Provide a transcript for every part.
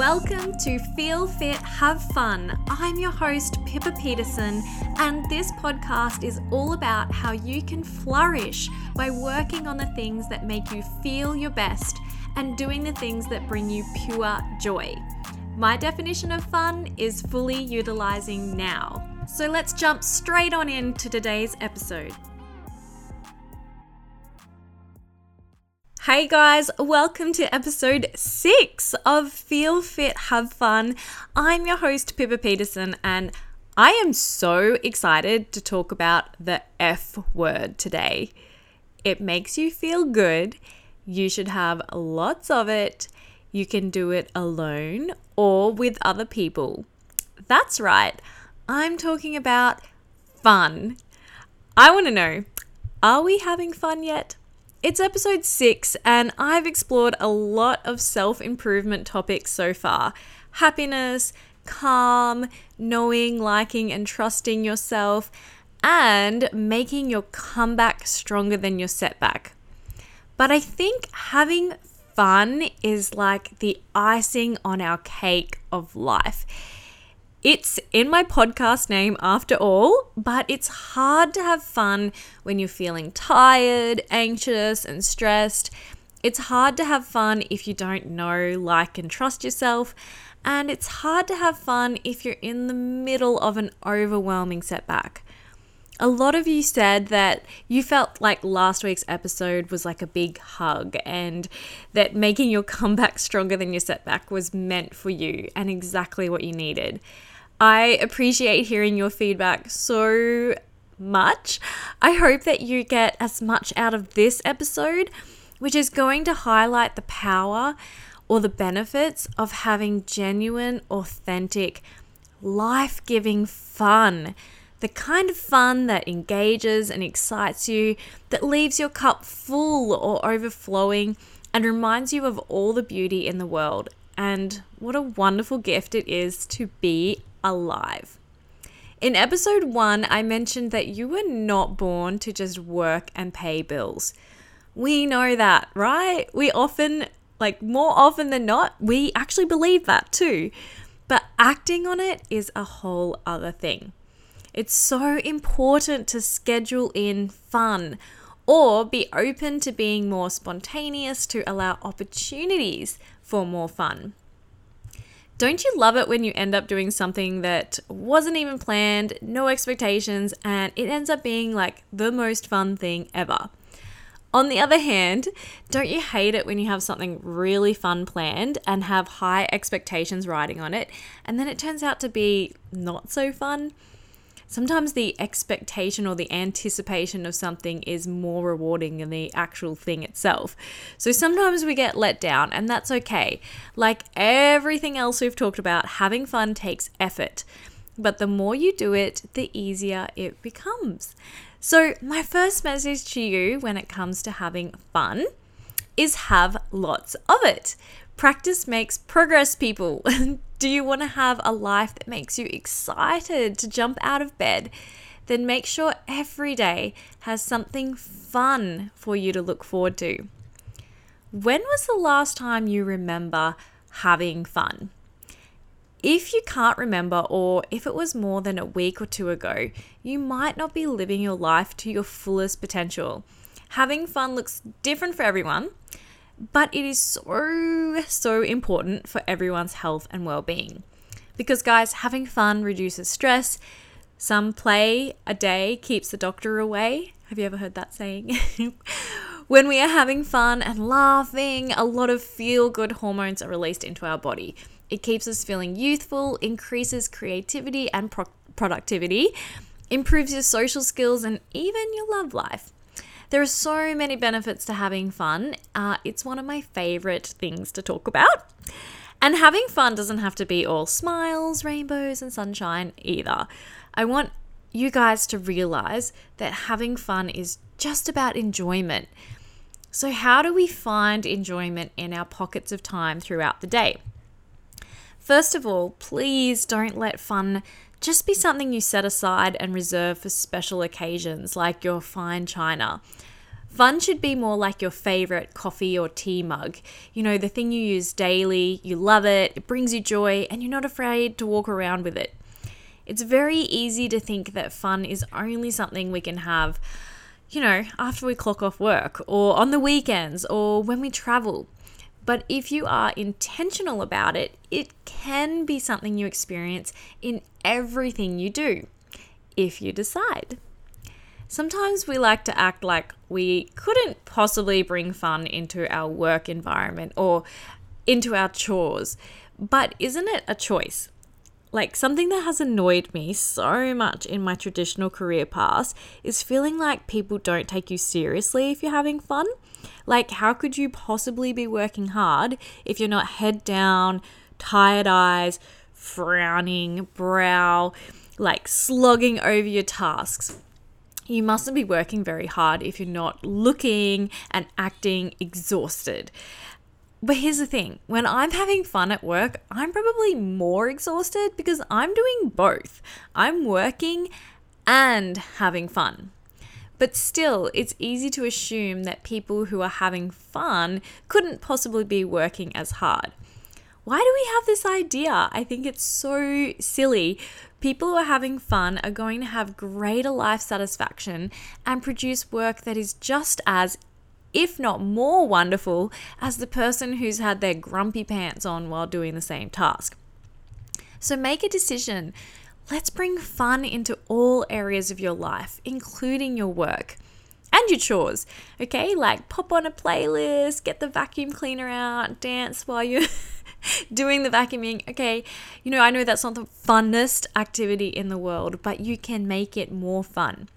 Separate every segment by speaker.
Speaker 1: Welcome to Feel Fit, Have Fun. I'm your host, Pippa Peterson, and this podcast is all about how you can flourish by working on the things that make you feel your best and doing the things that bring you pure joy. My definition of fun is fully utilizing now. So let's jump straight on into today's episode. Hey guys, welcome to episode six of Feel Fit, Have Fun. I'm your host, Pippa Peterson, and I am so excited to talk about the F word today. It makes you feel good. You should have lots of it. You can do it alone or with other people. That's right, I'm talking about fun. I want to know are we having fun yet? It's episode six, and I've explored a lot of self improvement topics so far happiness, calm, knowing, liking, and trusting yourself, and making your comeback stronger than your setback. But I think having fun is like the icing on our cake of life. It's in my podcast name after all, but it's hard to have fun when you're feeling tired, anxious, and stressed. It's hard to have fun if you don't know, like, and trust yourself. And it's hard to have fun if you're in the middle of an overwhelming setback. A lot of you said that you felt like last week's episode was like a big hug and that making your comeback stronger than your setback was meant for you and exactly what you needed. I appreciate hearing your feedback so much. I hope that you get as much out of this episode, which is going to highlight the power or the benefits of having genuine, authentic, life giving fun. The kind of fun that engages and excites you, that leaves your cup full or overflowing, and reminds you of all the beauty in the world. And what a wonderful gift it is to be alive. In episode one, I mentioned that you were not born to just work and pay bills. We know that, right? We often, like more often than not, we actually believe that too. But acting on it is a whole other thing. It's so important to schedule in fun or be open to being more spontaneous to allow opportunities for more fun. Don't you love it when you end up doing something that wasn't even planned, no expectations, and it ends up being like the most fun thing ever? On the other hand, don't you hate it when you have something really fun planned and have high expectations riding on it, and then it turns out to be not so fun? Sometimes the expectation or the anticipation of something is more rewarding than the actual thing itself. So sometimes we get let down, and that's okay. Like everything else we've talked about, having fun takes effort. But the more you do it, the easier it becomes. So, my first message to you when it comes to having fun is have lots of it. Practice makes progress, people. Do you want to have a life that makes you excited to jump out of bed? Then make sure every day has something fun for you to look forward to. When was the last time you remember having fun? If you can't remember, or if it was more than a week or two ago, you might not be living your life to your fullest potential. Having fun looks different for everyone, but it is so, so important for everyone's health and well being. Because, guys, having fun reduces stress. Some play a day keeps the doctor away. Have you ever heard that saying? when we are having fun and laughing, a lot of feel good hormones are released into our body. It keeps us feeling youthful, increases creativity and pro- productivity, improves your social skills, and even your love life. There are so many benefits to having fun. Uh, it's one of my favorite things to talk about. And having fun doesn't have to be all smiles, rainbows, and sunshine either. I want you guys to realize that having fun is just about enjoyment. So, how do we find enjoyment in our pockets of time throughout the day? First of all, please don't let fun just be something you set aside and reserve for special occasions like your fine china. Fun should be more like your favorite coffee or tea mug. You know, the thing you use daily, you love it, it brings you joy, and you're not afraid to walk around with it. It's very easy to think that fun is only something we can have, you know, after we clock off work or on the weekends or when we travel. But if you are intentional about it, it can be something you experience in everything you do, if you decide. Sometimes we like to act like we couldn't possibly bring fun into our work environment or into our chores. But isn't it a choice? Like something that has annoyed me so much in my traditional career path is feeling like people don't take you seriously if you're having fun. Like, how could you possibly be working hard if you're not head down, tired eyes, frowning brow, like slogging over your tasks? you mustn't be working very hard if you're not looking and acting exhausted. But here's the thing when I'm having fun at work, I'm probably more exhausted because I'm doing both. I'm working and having fun. But still, it's easy to assume that people who are having fun couldn't possibly be working as hard. Why do we have this idea? I think it's so silly People who are having fun are going to have greater life satisfaction and produce work that is just as, if not more wonderful, as the person who's had their grumpy pants on while doing the same task. So make a decision. Let's bring fun into all areas of your life, including your work and your chores. Okay, like pop on a playlist, get the vacuum cleaner out, dance while you're doing the vacuuming. Okay, you know, I know that's not the funnest activity in the world, but you can make it more fun.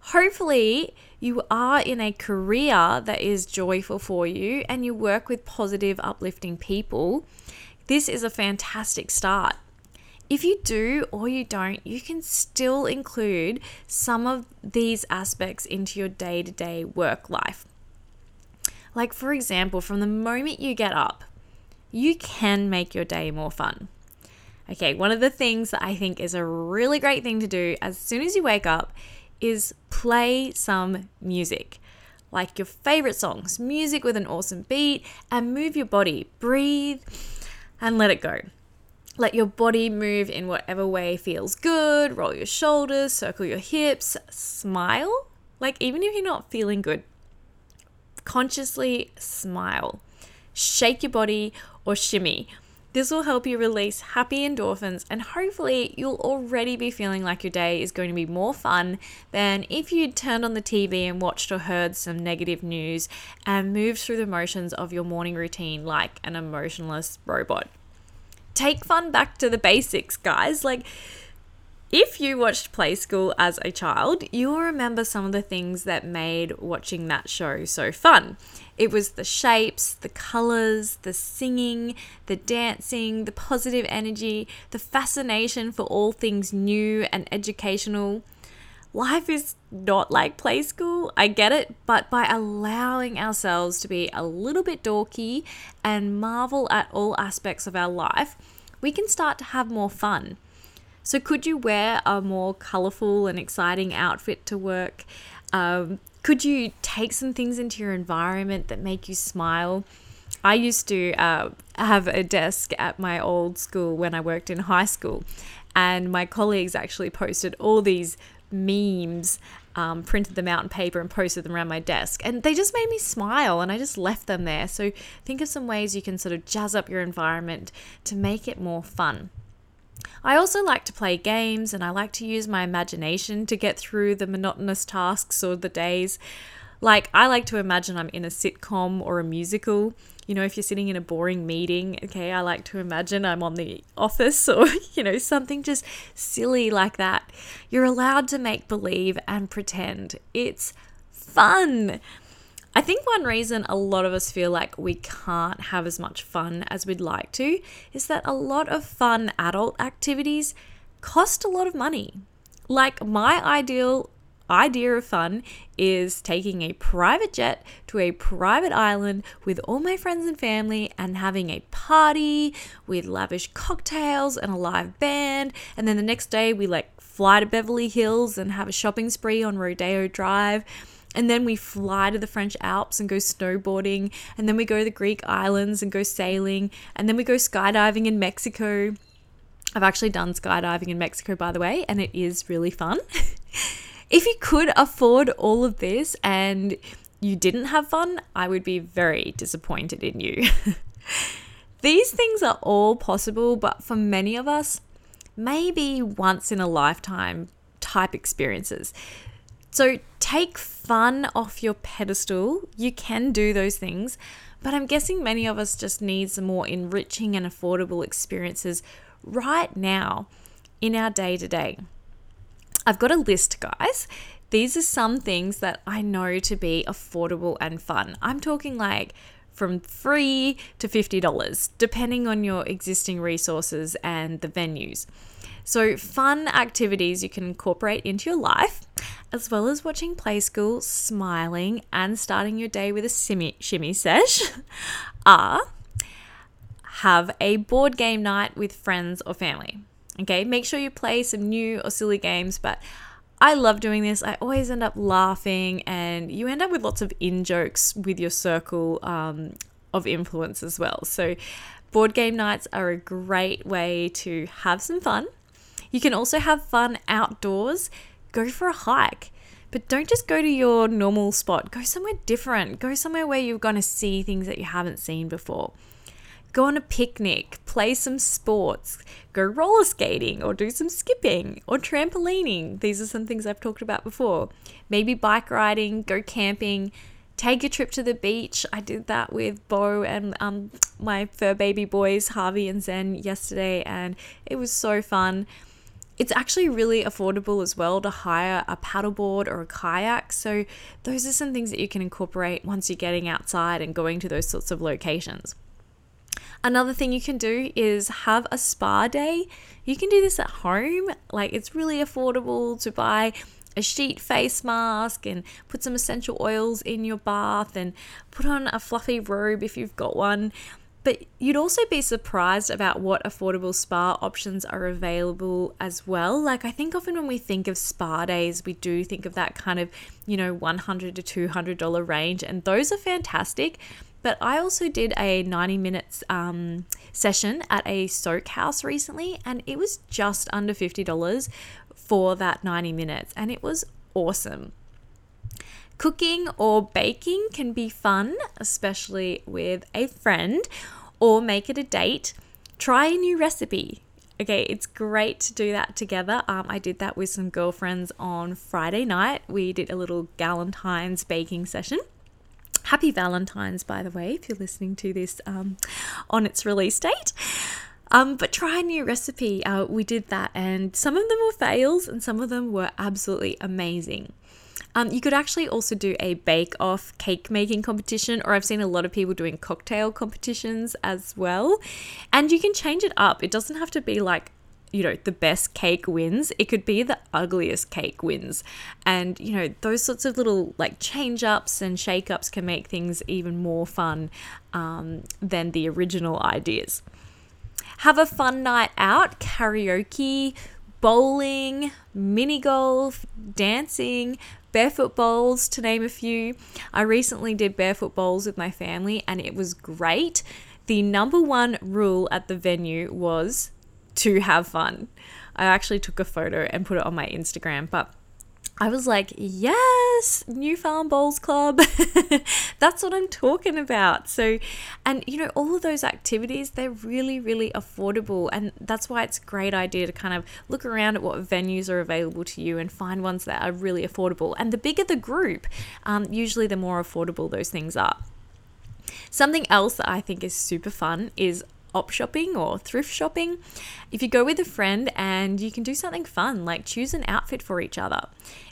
Speaker 1: Hopefully, you are in a career that is joyful for you and you work with positive, uplifting people. This is a fantastic start. If you do or you don't, you can still include some of these aspects into your day to day work life. Like, for example, from the moment you get up, you can make your day more fun. Okay, one of the things that I think is a really great thing to do as soon as you wake up is play some music. Like your favorite songs, music with an awesome beat, and move your body. Breathe and let it go. Let your body move in whatever way feels good. Roll your shoulders, circle your hips, smile. Like, even if you're not feeling good, consciously smile. Shake your body or shimmy. This will help you release happy endorphins, and hopefully, you'll already be feeling like your day is going to be more fun than if you'd turned on the TV and watched or heard some negative news and moved through the motions of your morning routine like an emotionless robot take fun back to the basics, guys. Like, if you watched Play School as a child, you'll remember some of the things that made watching that show so fun. It was the shapes, the colors, the singing, the dancing, the positive energy, the fascination for all things new and educational. Life is not like play school, I get it, but by allowing ourselves to be a little bit dorky and marvel at all aspects of our life, we can start to have more fun. So, could you wear a more colorful and exciting outfit to work? Um, could you take some things into your environment that make you smile? I used to uh, have a desk at my old school when I worked in high school, and my colleagues actually posted all these memes, um, printed them out on paper and posted them around my desk. And they just made me smile and I just left them there. So think of some ways you can sort of jazz up your environment to make it more fun. I also like to play games and I like to use my imagination to get through the monotonous tasks or the days. Like, I like to imagine I'm in a sitcom or a musical. You know, if you're sitting in a boring meeting, okay, I like to imagine I'm on the office or, you know, something just silly like that. You're allowed to make believe and pretend. It's fun. I think one reason a lot of us feel like we can't have as much fun as we'd like to is that a lot of fun adult activities cost a lot of money. Like my ideal idea of fun is taking a private jet to a private island with all my friends and family and having a party with lavish cocktails and a live band. And then the next day, we like fly to Beverly Hills and have a shopping spree on Rodeo Drive. And then we fly to the French Alps and go snowboarding. And then we go to the Greek islands and go sailing. And then we go skydiving in Mexico. I've actually done skydiving in Mexico, by the way, and it is really fun. if you could afford all of this and you didn't have fun, I would be very disappointed in you. These things are all possible, but for many of us, maybe once in a lifetime type experiences. So take fun off your pedestal. You can do those things, but I'm guessing many of us just need some more enriching and affordable experiences right now in our day to day. I've got a list, guys. These are some things that I know to be affordable and fun. I'm talking like from free to $50, depending on your existing resources and the venues. So, fun activities you can incorporate into your life, as well as watching Play School, smiling, and starting your day with a shimmy, shimmy sesh, are have a board game night with friends or family. Okay, make sure you play some new or silly games, but I love doing this. I always end up laughing, and you end up with lots of in jokes with your circle um, of influence as well. So, board game nights are a great way to have some fun you can also have fun outdoors. Go for a hike. But don't just go to your normal spot. Go somewhere different. Go somewhere where you're going to see things that you haven't seen before. Go on a picnic, play some sports, go roller skating or do some skipping or trampolining. These are some things I've talked about before. Maybe bike riding, go camping, take a trip to the beach. I did that with Bo and um, my fur baby boys, Harvey and Zen, yesterday, and it was so fun. It's actually really affordable as well to hire a paddleboard or a kayak. So, those are some things that you can incorporate once you're getting outside and going to those sorts of locations. Another thing you can do is have a spa day. You can do this at home. Like, it's really affordable to buy a sheet face mask and put some essential oils in your bath and put on a fluffy robe if you've got one. But you'd also be surprised about what affordable spa options are available as well. Like, I think often when we think of spa days, we do think of that kind of, you know, 100 to $200 range, and those are fantastic. But I also did a 90 minutes um, session at a soak house recently, and it was just under $50 for that 90 minutes, and it was awesome. Cooking or baking can be fun, especially with a friend or make it a date. Try a new recipe. Okay, it's great to do that together. Um, I did that with some girlfriends on Friday night. We did a little Galentine's baking session. Happy Valentine's, by the way, if you're listening to this um, on its release date. Um, but try a new recipe. Uh, we did that, and some of them were fails, and some of them were absolutely amazing. Um, you could actually also do a bake off cake making competition, or I've seen a lot of people doing cocktail competitions as well. And you can change it up. It doesn't have to be like you know, the best cake wins. It could be the ugliest cake wins. And, you know, those sorts of little like change ups and shake ups can make things even more fun um, than the original ideas. Have a fun night out, karaoke, bowling, mini golf, dancing, barefoot bowls, to name a few. I recently did barefoot bowls with my family and it was great. The number one rule at the venue was to have fun. I actually took a photo and put it on my Instagram, but I was like, yes, New Farm Bowls Club. That's what I'm talking about. So, and you know, all of those activities, they're really, really affordable. And that's why it's a great idea to kind of look around at what venues are available to you and find ones that are really affordable. And the bigger the group, um, usually the more affordable those things are. Something else that I think is super fun is op shopping or thrift shopping. If you go with a friend and you can do something fun, like choose an outfit for each other.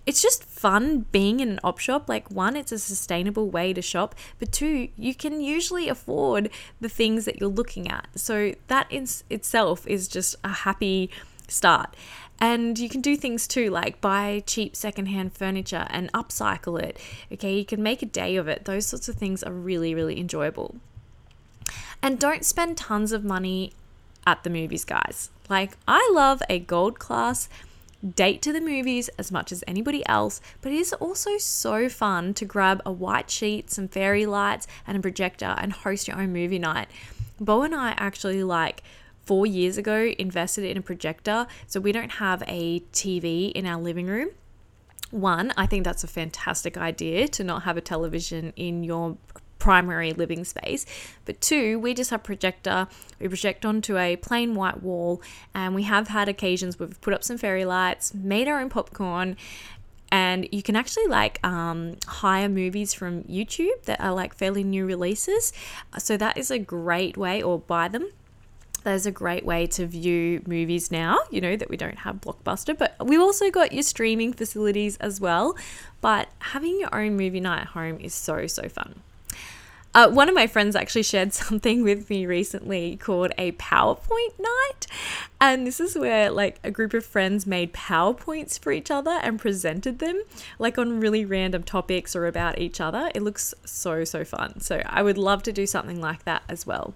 Speaker 1: It's just fun being in an op shop. Like, one, it's a sustainable way to shop, but two, you can usually afford the things that you're looking at. So, that in itself is just a happy start. And you can do things too, like buy cheap secondhand furniture and upcycle it. Okay, you can make a day of it. Those sorts of things are really, really enjoyable. And don't spend tons of money at the movies, guys. Like, I love a gold class date to the movies as much as anybody else, but it is also so fun to grab a white sheet, some fairy lights, and a projector and host your own movie night. Bo and I actually like four years ago invested in a projector, so we don't have a TV in our living room. One, I think that's a fantastic idea to not have a television in your primary living space. But two, we just have projector. We project onto a plain white wall, and we have had occasions where we've put up some fairy lights, made our own popcorn, and you can actually like um, hire movies from YouTube that are like fairly new releases. So that is a great way, or buy them there's a great way to view movies now, you know, that we don't have Blockbuster, but we've also got your streaming facilities as well. But having your own movie night at home is so, so fun. Uh, one of my friends actually shared something with me recently called a PowerPoint night. And this is where, like, a group of friends made PowerPoints for each other and presented them, like, on really random topics or about each other. It looks so, so fun. So, I would love to do something like that as well.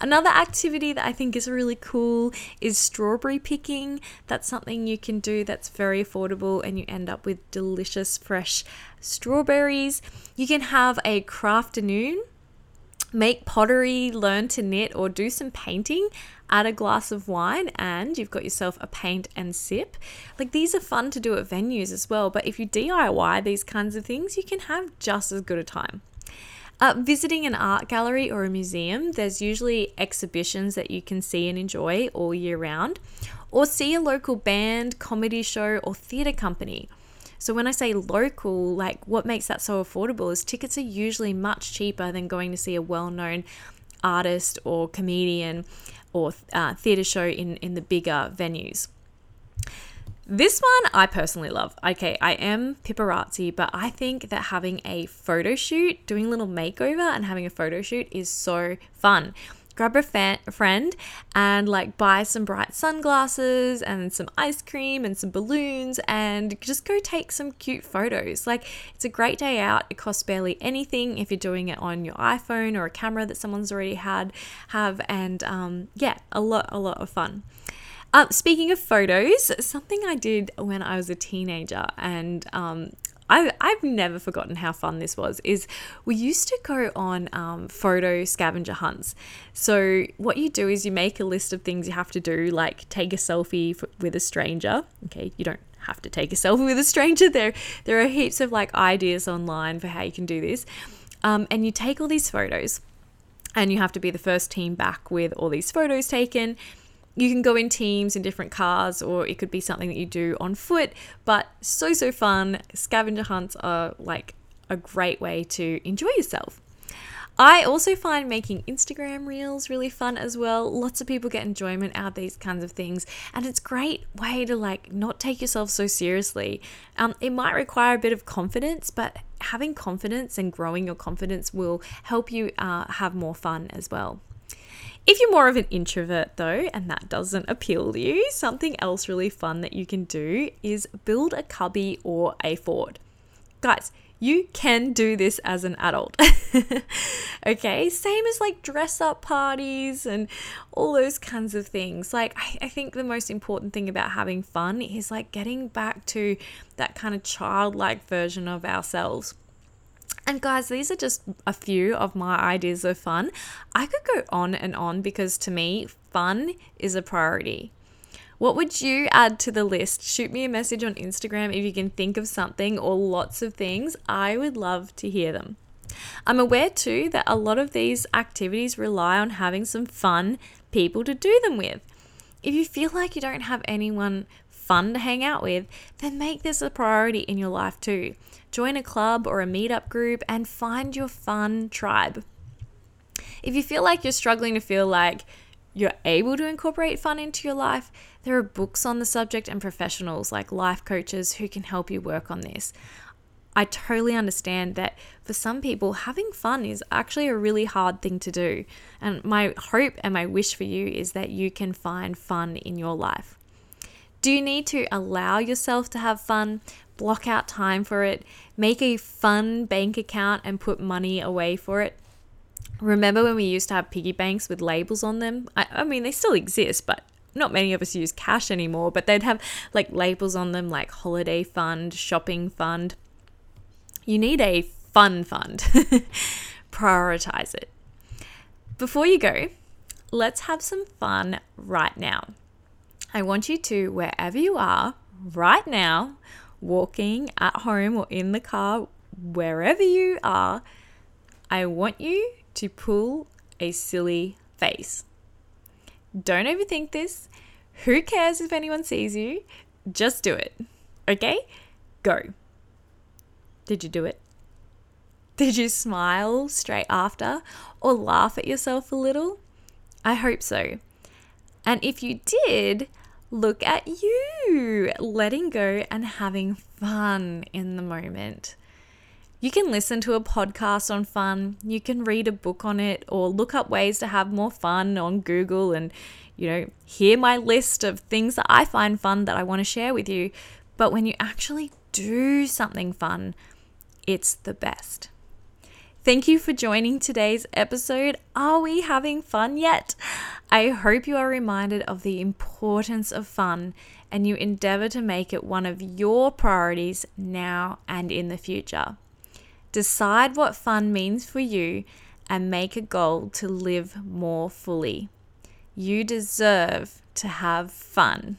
Speaker 1: Another activity that I think is really cool is strawberry picking. That's something you can do that's very affordable and you end up with delicious fresh strawberries. You can have a crafternoon make pottery, learn to knit, or do some painting, add a glass of wine, and you've got yourself a paint and sip. Like these are fun to do at venues as well, but if you DIY these kinds of things, you can have just as good a time. Uh, visiting an art gallery or a museum, there's usually exhibitions that you can see and enjoy all year round, or see a local band, comedy show, or theatre company. So, when I say local, like what makes that so affordable is tickets are usually much cheaper than going to see a well known artist or comedian or uh, theatre show in, in the bigger venues. This one I personally love. Okay, I am paparazzi, but I think that having a photo shoot, doing a little makeover and having a photo shoot is so fun. Grab a, fa- a friend and like buy some bright sunglasses and some ice cream and some balloons and just go take some cute photos. Like it's a great day out. It costs barely anything if you're doing it on your iPhone or a camera that someone's already had have and um, yeah, a lot a lot of fun. Uh, speaking of photos, something I did when I was a teenager, and um, I, I've never forgotten how fun this was. Is we used to go on um, photo scavenger hunts. So what you do is you make a list of things you have to do, like take a selfie with a stranger. Okay, you don't have to take a selfie with a stranger. There, there are heaps of like ideas online for how you can do this, um, and you take all these photos, and you have to be the first team back with all these photos taken you can go in teams in different cars or it could be something that you do on foot but so so fun scavenger hunts are like a great way to enjoy yourself I also find making Instagram reels really fun as well. Lots of people get enjoyment out of these kinds of things, and it's a great way to like not take yourself so seriously. Um, it might require a bit of confidence, but having confidence and growing your confidence will help you uh, have more fun as well. If you're more of an introvert though, and that doesn't appeal to you, something else really fun that you can do is build a cubby or a fort. Guys, you can do this as an adult. okay, same as like dress up parties and all those kinds of things. Like, I, I, think the most important thing about having fun is like getting back to that kind of childlike version of ourselves. And guys, these are just a few of my ideas of fun. I could go on and on because to me, fun is a priority. What would you add to the list? Shoot me a message on Instagram if you can think of something or lots of things. I would love to hear them. I'm aware too that a lot of these activities rely on having some fun people to do them with. If you feel like you don't have anyone fun to hang out with, then make this a priority in your life too. Join a club or a meetup group and find your fun tribe. If you feel like you're struggling to feel like you're able to incorporate fun into your life, there are books on the subject and professionals like life coaches who can help you work on this. I totally understand that for some people, having fun is actually a really hard thing to do. And my hope and my wish for you is that you can find fun in your life. Do you need to allow yourself to have fun? Block out time for it. Make a fun bank account and put money away for it. Remember when we used to have piggy banks with labels on them? I, I mean, they still exist, but not many of us use cash anymore, but they'd have like labels on them like holiday fund, shopping fund. You need a fun fund. Prioritize it. Before you go, let's have some fun right now. I want you to, wherever you are right now, walking at home or in the car, wherever you are, I want you to pull a silly face. Don't overthink this. Who cares if anyone sees you? Just do it. Okay? Go. Did you do it? Did you smile straight after or laugh at yourself a little? I hope so. And if you did, look at you letting go and having fun in the moment. You can listen to a podcast on fun, you can read a book on it, or look up ways to have more fun on Google and, you know, hear my list of things that I find fun that I want to share with you. But when you actually do something fun, it's the best. Thank you for joining today's episode. Are we having fun yet? I hope you are reminded of the importance of fun and you endeavor to make it one of your priorities now and in the future. Decide what fun means for you and make a goal to live more fully. You deserve to have fun.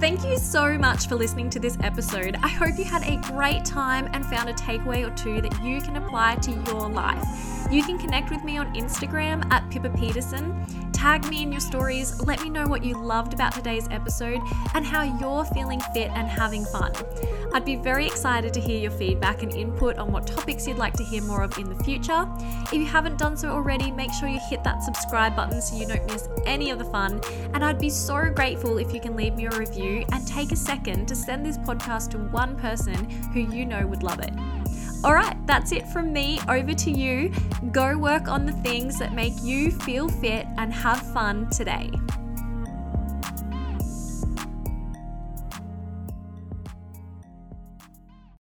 Speaker 1: Thank you so much for listening to this episode. I hope you had a great time and found a takeaway or two that you can apply to your life. You can connect with me on Instagram at Pippa Peterson. Tag me in your stories. Let me know what you loved about today's episode and how you're feeling fit and having fun. I'd be very excited to hear your feedback and input on what topics you'd like to hear more of in the future. If you haven't done so already, make sure you hit that subscribe button so you don't miss any of the fun. And I'd be so grateful if you can leave me a review and take a second to send this podcast to one person who you know would love it. All right, that's it from me. Over to you. Go work on the things that make you feel fit and have fun today.